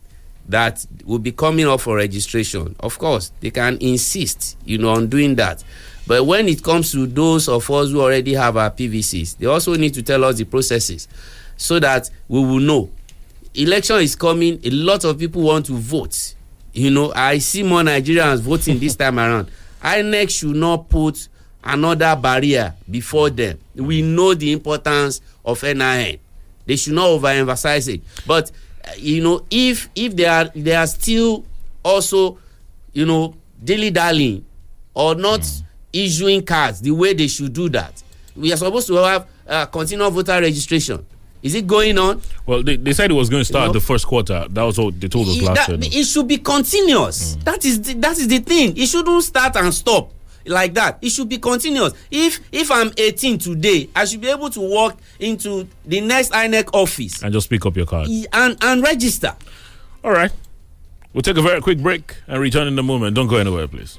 that will be coming up for registration. Of course, they can insist, you know, on doing that. But when it comes to those of us who already have our PVCs, they also need to tell us the processes so that we will know. Election is coming. A lot of people want to vote. You know, I see more Nigerians voting this time around. INEC should not put another barrier before them. We know the importance of NIN. They should not overemphasize it. But you know if if they are they are still also you know dilly dallying or not mm. issuing cards the way they should do that we are supposed to have uh, continual voter registration. Is it going on? Well they, they said it was going to start you know? the first quarter. That was what they told us last that, it should be continuous. Mm. that is the, that is the thing. It shouldn't start and stop like that. It should be continuous. If if i'm 18 today i should be able to walk into the next inec office. And just pick up your card. And and register. All right. We'll take a very quick break and return in a moment. Don't go anywhere please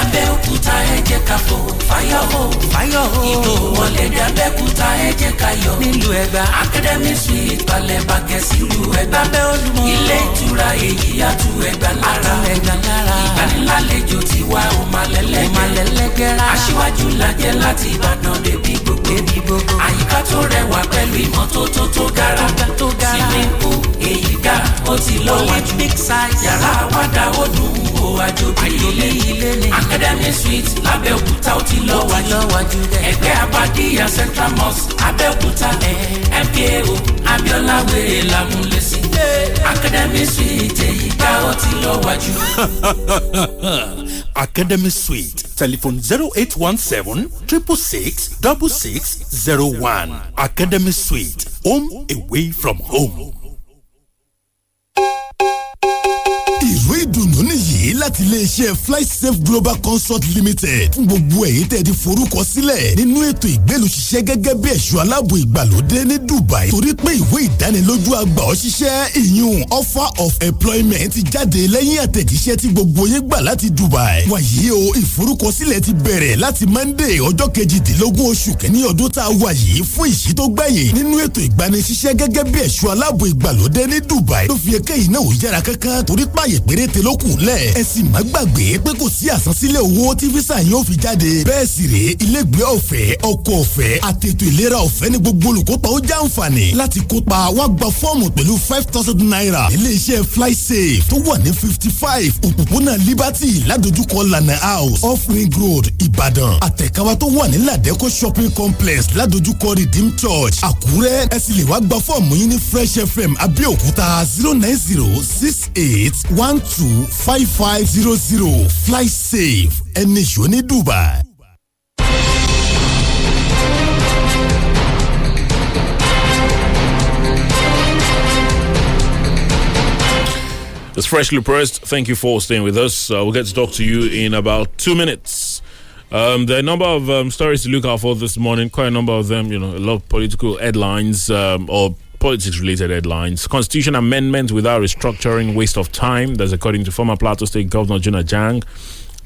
abẹ́òkúta ẹ jẹ́ ká fò. Fáyọ̀ hó fáyọ̀ hó ìbò wọlé dé abẹ́òkúta ẹ jẹ́ ká yọ. Nílùú ẹ̀gbá. Academy suite balẹ̀ bàgẹ́ sílùú ẹ̀gbá. Bẹ́ olùmọ̀ ilé ìtura èyí àtú ẹ̀gbá lára. Ẹ̀gbá lára. Ìgbanilálejò tiwa ò máa lẹ́lẹ́gẹ́rẹ́ aṣíwájú lajẹ́ láti ìbàdàn débi gbogbo. Àyíká tó rẹwà pẹ̀lú ìmọ́tótó tó gara. Swimming pool èyí ga. Ó ti lọ́wọ́jú yàrá àwàdà ó dùn ó àjòjì. ilé ní academy suite lábẹ́òkúta ó ti lọ́wọ́jú ẹgbẹ́ abadíyà central mosque abẹ́òkúta. Mko abiola wèrè lámúlẹ́sí. Academy suite èyí ga ó ti lọ́wọ́jú. academy suite telephone zero eight one seven triple six double six zero one. Academy suite home away from home. Ìró ìdùnnú nìyí láti iléeṣẹ́ flysafe global consult limited. Fún gbogbo ẹ̀yin tẹ́ ti forúkọ sílẹ̀ nínú ètò ìgbélùṣiṣẹ́ gẹ́gẹ́ bí ẹ̀ṣọ́ aláàbò ìgbàlódé ní dubai. Torí pé ìwé ìdánilójú àgbà ọ̀ṣiṣẹ́ ìyún offer of employment ti jáde lẹ́yìn àtẹ̀jíṣẹ́ tí gbogbo yín gbà láti dubai. Wàyí o ìforúkọsílẹ̀ ti bẹ̀rẹ̀ láti monday ọjọ́ kejìdínlógún oṣù kẹ́ni ọdún tá a wà yìí. Fún ìṣí tó gbẹ̀yìn nínú ètò ìgbanisíṣẹ́ gẹ́gẹ́ bí ẹ̀ṣọ́ aláàbò ìgbàlódé ní dubai ló fi ẹkẹ́ yìí náà ò yára kankan torí páàyè péréte ló kù lẹ̀. Ẹ sì má gbàgbé pé kò sí àsansílẹ̀ owó tí fisa yóò fi jáde. Bẹ́ẹ̀ sì rèé ilégbèé ọ̀fẹ́ ọkọ̀ ọ̀fẹ́ àtètò ìlera ọ̀fẹ́ ní gbogbo olùkópa ó já àǹfààní láti kópa. Wá gba fọ́ọ̀mù pẹ̀lú five thousand naira. Iléeṣẹ́ flysafe tó wà ní fifty five òpópónà liberty ládojúkọ lana house off ring road ìbàdàn. Àtẹ̀káwá tó wà ní ladeko shopping complex ládojúkọ redeem church àkúrẹ́. Ẹ sì lè wá gba fọ́ọ̀mù yín ní fresh fm abẹ́òkúta zero nine zero six eight one two five five zero zero fly safe ẹni ṣó ní dubai. It's freshly pressed. Thank you for staying with us. Uh, we'll get to talk to you in about two minutes. Um, there are a number of um, stories to look out for this morning. Quite a number of them, you know, a lot of political headlines um, or politics related headlines. Constitution amendment without restructuring, waste of time. That's according to former Plateau State Governor Jonah Jang.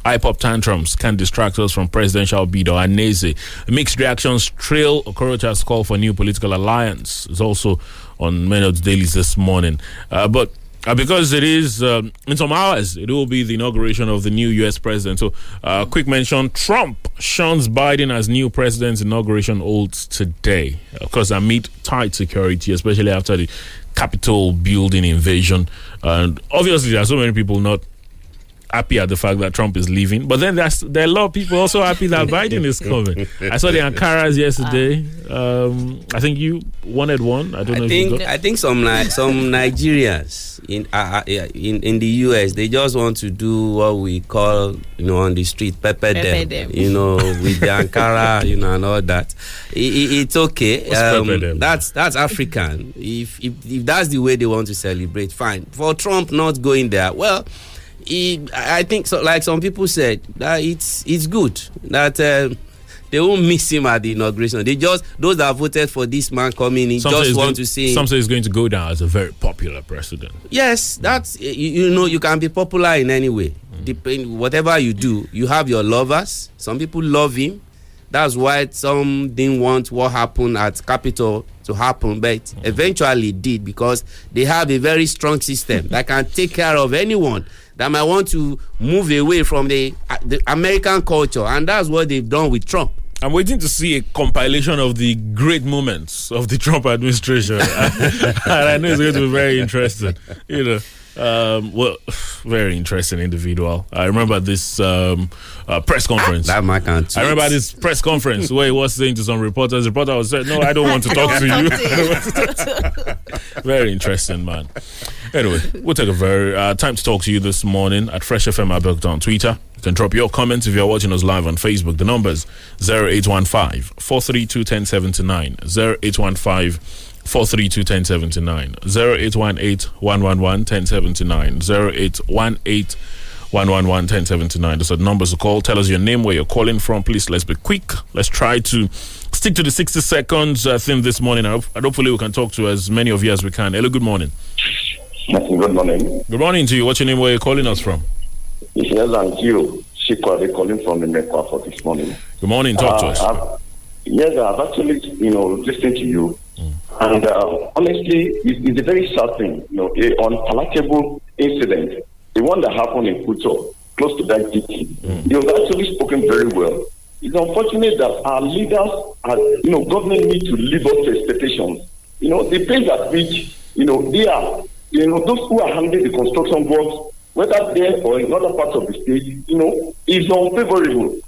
IPOB tantrums can distract us from presidential bid Ohanaeze. Mixed reactions trail Okorocha's call for new political alliance. Is also on the dailies this morning. Uh, but uh, because it is um, in some hours, it will be the inauguration of the new U.S. president. So, uh, quick mention: Trump shuns Biden as new president's inauguration holds today. Of course, amid tight security, especially after the Capitol building invasion, and obviously there are so many people not happy at the fact that Trump is leaving, but then there's there are a lot of people also happy that Biden is coming. I saw the Ankaras yesterday. Um, I think you wanted one. I don't know. I if you think got. I think some Ni- some Nigerians in uh, uh, in in the US they just want to do what we call you know on the street pepper, Pepper them, them. you know with the Ankara you know and all that. I- I- it's okay. What's pepper them? that's that's African. If, if if that's the way they want to celebrate, fine. For Trump not going there, well. He, I think so. Like some people said, that it's it's good that um, they won't miss him at the inauguration. They just those that voted for this man coming in Some just want going- to see. him. Some say he's going to go down as a very popular president. Yes, that's you, you know you can be popular in any way. Depend whatever you do, you have your lovers. Some people love him. That's why some didn't want what happened at Capitol to happen, but eventually it did because they have a very strong system that can take care of anyone that might want to move away from the, uh, the American culture, and that's what they've done with Trump. I'm waiting to see a compilation of the great moments of the Trump administration, and I know it's going to be very interesting. You know, um, well, very interesting individual. I remember this um, uh, press conference. That man can. I remember this press conference where he was saying to some reporters, the reporter was saying, "No, I don't want to talk to you." very interesting, man. Anyway, we'll take a very uh, time to talk to you this morning at Fresh FM I Abeokuta on Twitter. You can drop your comments if you're watching us live on Facebook. The numbers 0815 432 1079 0815 432 1079 0818 111 1079 0818 111 1079. Those are the numbers to call. Tell us your name, where you're calling from. Please, let's be quick. Let's try to stick to the 60 seconds uh, thing this morning. And hopefully, we can talk to as many of you as we can. Hello, good morning. Good morning. Good morning to you. What's your name? Where you're calling us from? Yes, and you. Shikwade calling from the Nepal for this morning. Good morning. Talk to Uh, us. I've- yes, I've actually, you know, listened to you. And uh, honestly, it, it's a very sad thing, you know, an unpalatable incident. The one that happened in Kuto, close to that GT. You've actually spoken very well. It's unfortunate that our leaders, are, you know, government need to live up to expectations. You know, the pace at which, you know, they are, you know, those who are handling the construction works, whether there or in other parts of the state, you know, is unfavorable.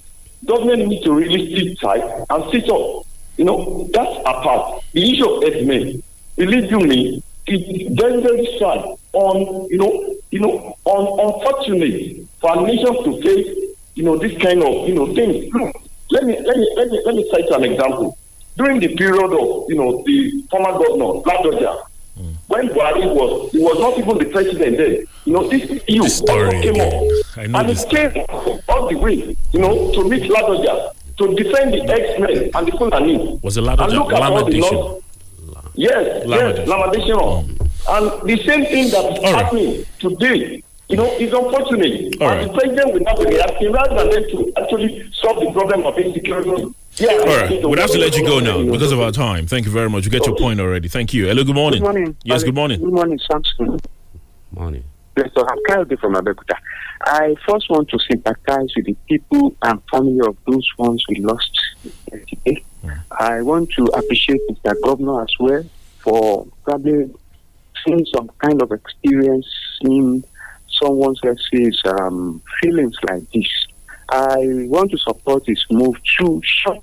Government need to really sit tight and sit up. You know, that's apart. The issue of Edmund, believe you me, it's very, very sad on, you know, you know, on unfortunate for our nation to face, you know, this kind of, you know, things. Look, let me let me let me let me cite an example. During the period of, you know, the former governor, Ladoja, mm. when Buhari was, he was not even the president then. You know, this issue came up. I know and it came all the way, you know, to meet Ladoja, to defend the X-Men and the Fulani. Was it And Ladoja? look at all the Lamadation? laws. Yes, Lamadation. yes, mm. And the same thing that is happening today, you know, is unfortunate. All and the president will not be reacting rather than them to actually solve the problem of insecurity. Yeah, All right, we'll have to let you go now because of our time. Thank you very much. You get your point already. Thank you. Hello, good morning. Good morning. Yes, good morning. Good morning, Samson. Morning. So I'm from Abeokuta. I first want to sympathize with the people and family of those ones we lost today. I want to appreciate Mr. Governor as well for probably seeing some kind of experience in someone else's um, feelings like this. I want to support his move to shut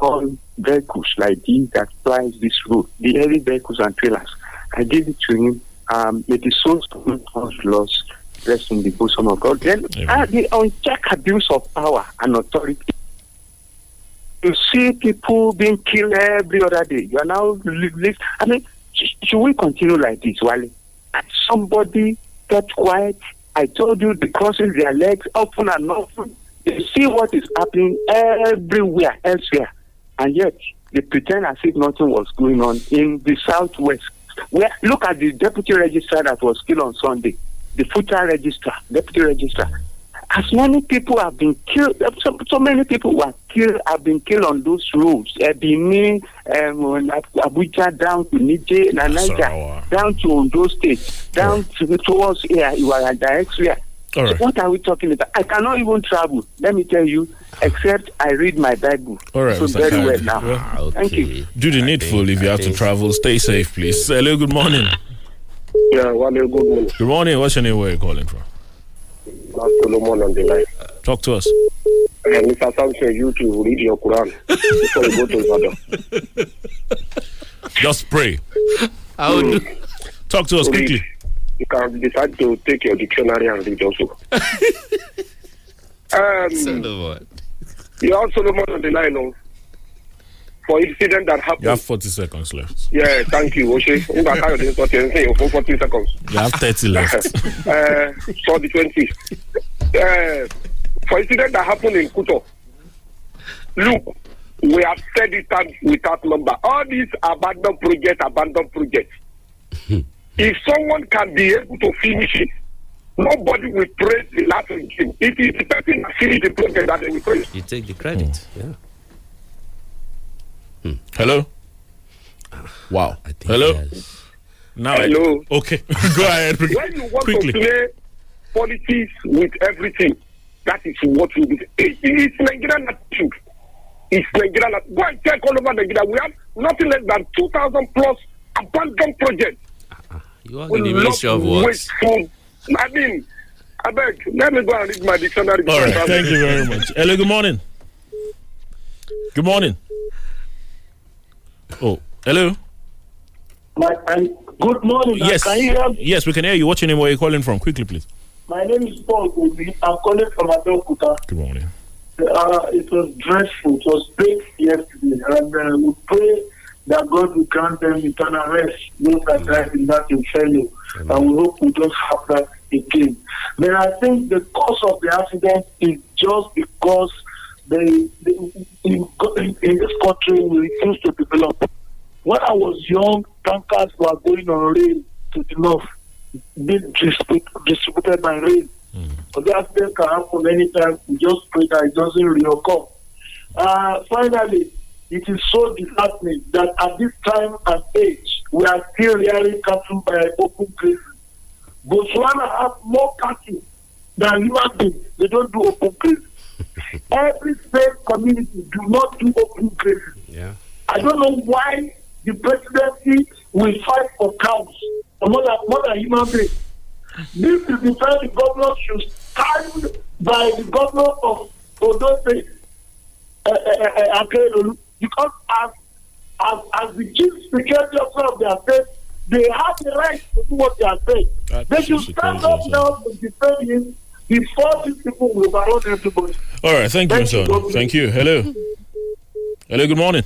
on vehicles like these that flies this road, the heavy vehicles and trailers. I give it to him. Um, may the souls of lost rest in the bosom of God. Then uh, the unchecked abuse of power and authority. You see people being killed every other day. You are now li- li- I mean, should we continue like this, Wally? And somebody get quiet. I told you the crosses their legs often and often. They see what is happening everywhere elsewhere, and yet they pretend as if nothing was going on in the southwest. Where look at the deputy registrar that was killed on Sunday, the footer registrar, deputy registrar. As many people have been killed, so, so many people were killed, have been killed on those roads. Benin, um, Abuja, down to Niger, Niger, down to those states, down to, towards here, you are at the X-ray. All what are we talking about? I cannot even travel. Let me tell you, except I read my Bible. All right, so very well now. Well, Thank you. Do the needful if you have to travel. Stay safe, please. Hello, good morning. Yeah, Wale, good morning. Good morning. What's your name? Where are you calling from? That's Solomon on the line. Talk to us. Uh, Mr. Samson, you to read your Quran before you go to Ibadan. Just pray. Talk to us Read. quickly. You can decide to take your dictionary and read also. um, you have Solomon on the line, no? For incident that happened. You have 40 seconds left. Yeah, thank you. Oshe, Ngba Kayode sọ ti ẹ̀ ń sìn fún forty seconds. You have 30 left. uh, so the 20. Uh, for incident that happened in Kuto, look, we have said it time without number. All these abandoned projects, abandoned projects. If someone can be able to finish it, nobody will praise the last regime. It is the person that finished the project that they will praise. You take the credit. Hmm. Yeah. Hmm. Hello? Wow. Hello? Now, I- Hello. okay. Go ahead. when you want quickly. to play politics with everything, that is what you do. It, it's Nigerian attitude. It's Nigerian. att- Go and check all over Nigeria. We have nothing less than 2,000 plus abandoned projects. You are We in the love ministry of what? wasteful- I mean, I beg, let me go and read my dictionary. All right. Thank you very much. Hello, good morning. Good morning. Oh, hello? My, and good morning. Yes. Can you hear me? Yes, we can hear you. What's your name? Where are you calling from? Quickly, please. My name is Paul Obi. I'm calling from Abeokuta. Good morning. Uh, it was dreadful. It was big yesterday. And uh, we pray that God will grant them eternal rest. Those that died in that inferno. And we hope we don't have that again. But I think the cause of the accident is just because they, they in, in, this country we refuse to develop. When I was young, tankers were going on rail to the north, being distributed by rail. But the accident can happen anytime. We just pray that it doesn't reoccur. Uh, finally, it is so disheartening that at this time and age, we are still rearing cattle by open grazing. Botswana have more cattle than human beings. They don't do open grazing. Every state community do not do open grazing. Yeah. I don't know why the presidency will fight for cows more than, more than human beings. This is the time the governor should stand by the governor of Ondo State, uh, uh, uh, because as, as, as the chief security officer of their state, they have the right to do what they are saying. They should stand up now to defend him before these people will overrun everybody. All right. Thank you, Thank you, sir. God bless. Thank you. Hello. Hello. Good morning.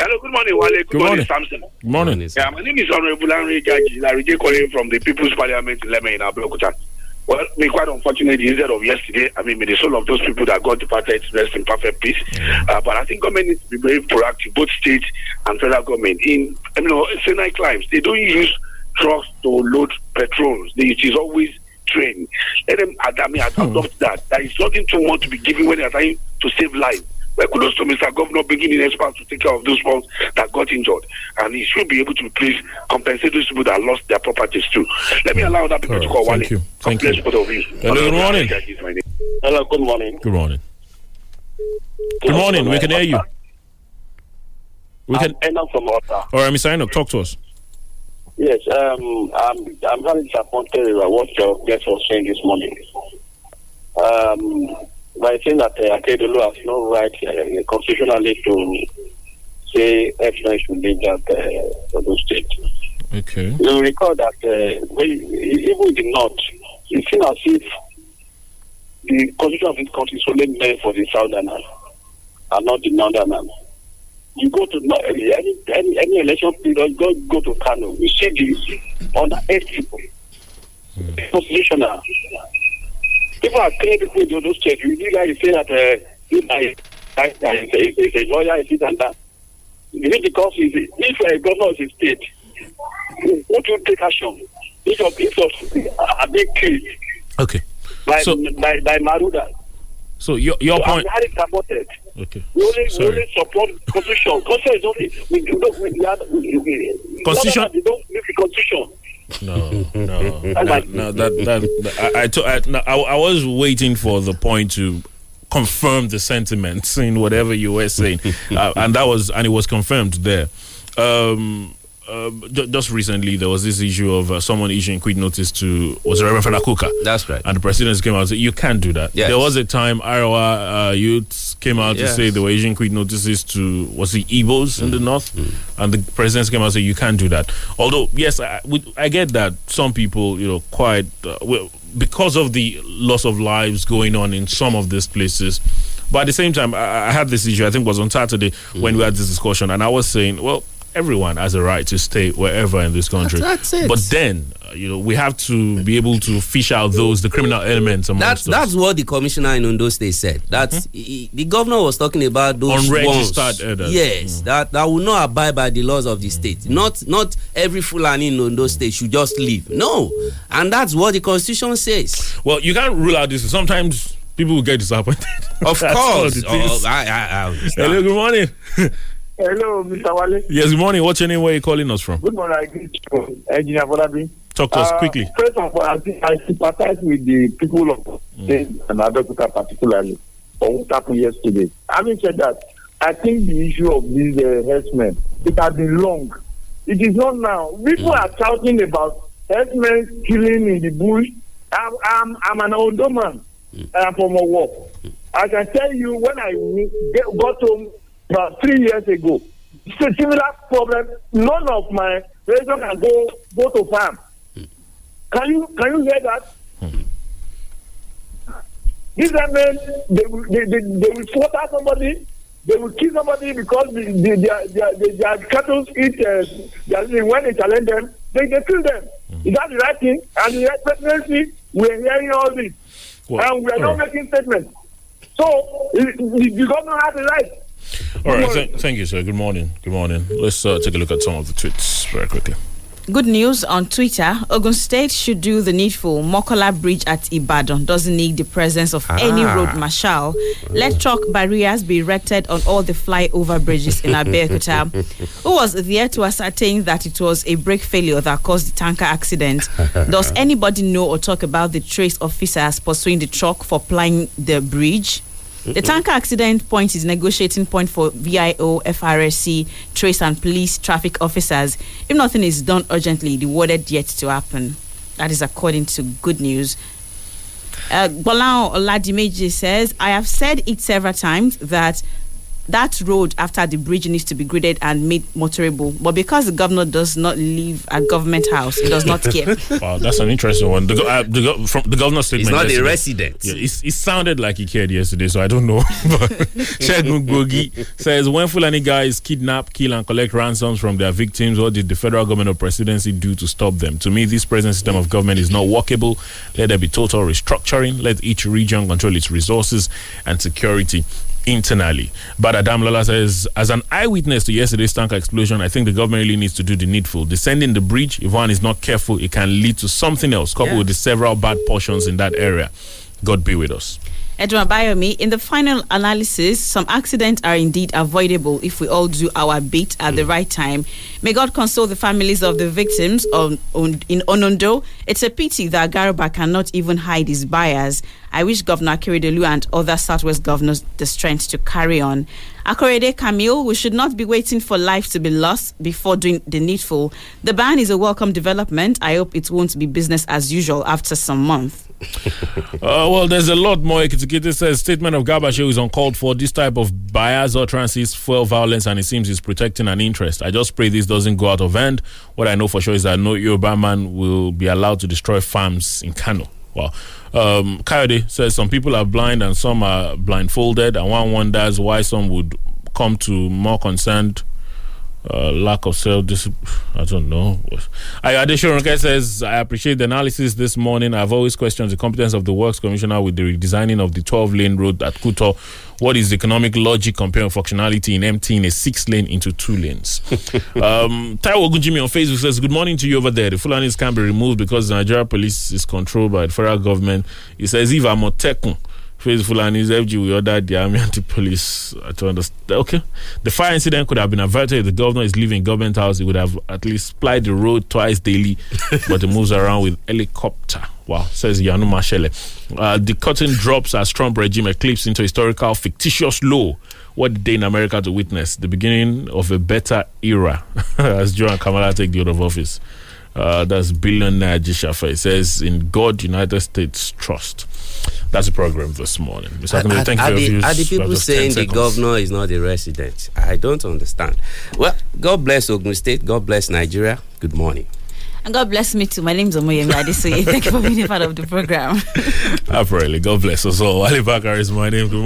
Hello, good morning, Wale. Good, Good morning, morning. Samson. Good morning. Yeah, my name is Honorable Henry Jaji Larije calling from the People's Parliament in Leme in Abeokuta. Well, me quite unfortunate the incident of yesterday. I mean, may the soul of those people that got departed rest in perfect peace. Mm. Uh, but I think government needs to be very proactive, both state and federal government. In I mean, uh, Sinai climbs, they don't use trucks to load petrols. They, it is always train. Let them I mean, hmm. adopt that. There is nothing too much to be given when they are trying to save lives. Well, kudos to Mr. Governor bringing in experts to take care of those ones that got injured. And he should be able to please compensate those people that lost their properties too. Let me allow that people to call Thank Wale. you. Thank God you. both of you. Hello, good morning. Hello, good morning. Good morning. Good morning. We can hear you. We can. Enoch from Otta. All right, Mr. Enoch, talk to us. Yes, um, I'm, I'm very disappointed with what your guest was saying this morning. Um, by saying that uh, Akeredolu has no right uh, constitutionally to say everyone should leave that uh, for those states. Okay. You recall that uh, when, even the north, it seems as if the constitution of this country is only meant for the southerners and not the northerners. You go to any any, any election period, go go to Kano, you see the under eight people. Constitutional. People are killing people in those states. You like to say that uh, this guy is that guy is a, is a lawyer, is this and that. Is it because he's a, if a governor of the state, won't you take action? If your if are being killed Okay. by So- by by Maruda. So your your So point. I'm supported. Okay. We only, we only support constitution. Constitution is only we do not we, we, we, we Constitution- We don't live the constitution. No, no, I no, like no, that that I I, to- I, no, I I was waiting for the point to confirm the sentiments in whatever you were saying, uh, and that was and it was confirmed there. Um, uh, ju- just recently there was this issue of uh, someone issuing quit notice to was Reverend Fela Kuka? That's right. And the president came out and said you can't do that. Yes. There was a time Arewa uh, youths came out to say they were issuing quit notices to was it Igbos in the north, and the president came out and said you can't do that. Although yes, I, I get that some people you know quite uh, well, because of the loss of lives going on in some of these places. But at the same time, I, I had this issue. I think it was on Saturday when we had this discussion, and I was saying, well, everyone has a right to stay wherever in this country. That's- that's it. But then, uh, you know, we have to be able to fish out those the criminal elements amongst That's us. that's what the commissioner in Ondo State said. That mm-hmm. he- the governor was talking about those Unregistered ones. elders. Yes, mm. that that will not abide by the laws of the state. Mm. Not not every Fulani in Ondo State should just leave. No, and that's what the constitution says. Well, you can't rule out this. Sometimes people will get disappointed. Of course. it Oh. I, I, I. Hello, good morning. Hello, Mr. Wale. yes, good morning. What's your name? Where are you calling us from? Good morning, I greet you, Engineer Bolabi. Talk to us Uh, quickly. First of all, I, I sympathize with the people of State and Abeokuta particularly for what happened yesterday. Having said that, I think the issue of these uh, herdsmen, it has been long. It is not now. People are shouting about herdsmen killing in the bush. I'm, I'm, I'm an older man. I'm from a war. I can tell you when I get, got home about three years ago, it's a similar problem. None of my relation can go go to farm. Can you can you hear that? These are men. They will they, they, they will slaughter somebody. They will kill somebody because the, the, their, their, their, their cattle eat. Uh, their, when they challenge them, they, they kill them. Is that the right thing? And the presidency, we are hearing all this, Well, and we are not right. making statements. So the, the government has the right. All right. Th- thank you, sir. Good morning. Good morning. Let's uh, take a look at some of the tweets very quickly. Good news on Twitter. Ogun State should do the needful. Mokola Bridge at Ibadan doesn't need the presence of any Ah. road marshal. Let chalk barriers be erected on all the flyover bridges in Abeokuta. Who was there to ascertain that it was a brake failure that caused the tanker accident? Does anybody know or talk about the trace officers pursuing the truck for plying the bridge? The tanker accident point is negotiating point for VIO, FRSC, trace and police traffic officers. If nothing is done urgently, the worded yet to happen. That is according to good news. Uh, Bolao Oladimeji says, I have said it several times that that road after the bridge needs to be graded and made motorable. But because the governor does not live at government house, he does not care. Wow, that's an interesting one. The, go- uh, the, go- from the governor's statement. not a resident. Yeah, it sounded like he cared yesterday, so I don't know. but Shegun Gogi says when Fulani guys kidnap, kill, and collect ransoms from their victims, what did the federal government or presidency do to stop them? To me, this present system of government is not workable. Let there be total restructuring. Let each region control its resources and security internally. But Adam Lala says, as an eyewitness to yesterday's tanker explosion, I think the government really needs to do the needful. Descending the bridge, if one is not careful, it can lead to something else, coupled Yeah. with the several bad portions in that area. God be with us. Edwin Bayomi, in the final analysis, some accidents are indeed avoidable if we all do our bit at the mm. right time. May God console the families of the victims on, on, in Onondo. It's a pity that Garuba cannot even hide his bias. I wish Governor Akeredolu and other Southwest governors the strength to carry on. Akorede Camille, we should not be waiting for life to be lost before doing the needful. The ban is a welcome development. I hope it won't be business as usual after some month. Uh, well, there's a lot more. Ekitikiti says statement of Gabashe is uncalled for. This type of bias or utterances fuel violence, and it seems he's protecting an interest. I just pray this doesn't go out of hand. What I know for sure is that no Yoruba man will be allowed to destroy farms in Kano. Wow. Um, Coyote says some people are blind and some are blindfolded, and one wonders why some would come to more concerned uh, lack of self discipline. I don't know. I, Ayadeshoronke says, I appreciate the analysis this morning. I've always questioned the competence of the Works Commissioner with the redesigning of the 12 lane road at Kuto. What is the economic logic comparing functionality in emptying a six lane into two lanes? um, Taiwo Gunjimi on Facebook says, Good morning to you over there. The Fulanis can be removed because the Nigeria police is controlled by the federal government. He says, if Amotekun, Faithful and his FG, we ordered the army and the police uh, to understand. Okay. The fire incident could have been averted if the governor is leaving government house. He would have at least plied the road twice daily, but he moves around with helicopter. Wow, says Yanu Mashele. Uh, the curtain drops as Trump regime eclipses into historical fictitious low. What day in America to witness? The beginning of a better era as Joe and Kamala take the oath of office. Uh, that's billionaire Jishafa. It says, In God, United States trust. That's the program this morning. Mr. Akinwumi, Are, thank you are for the, views. are the people saying the governor is not a resident? I don't understand. Well, God bless Ogun State. God bless Nigeria. Good morning. And God bless me too. My name is Omoyemi Adesoye. Thank you for being a part of the program. Apparently, God bless us all. Ali Bakar is my name. Good morning.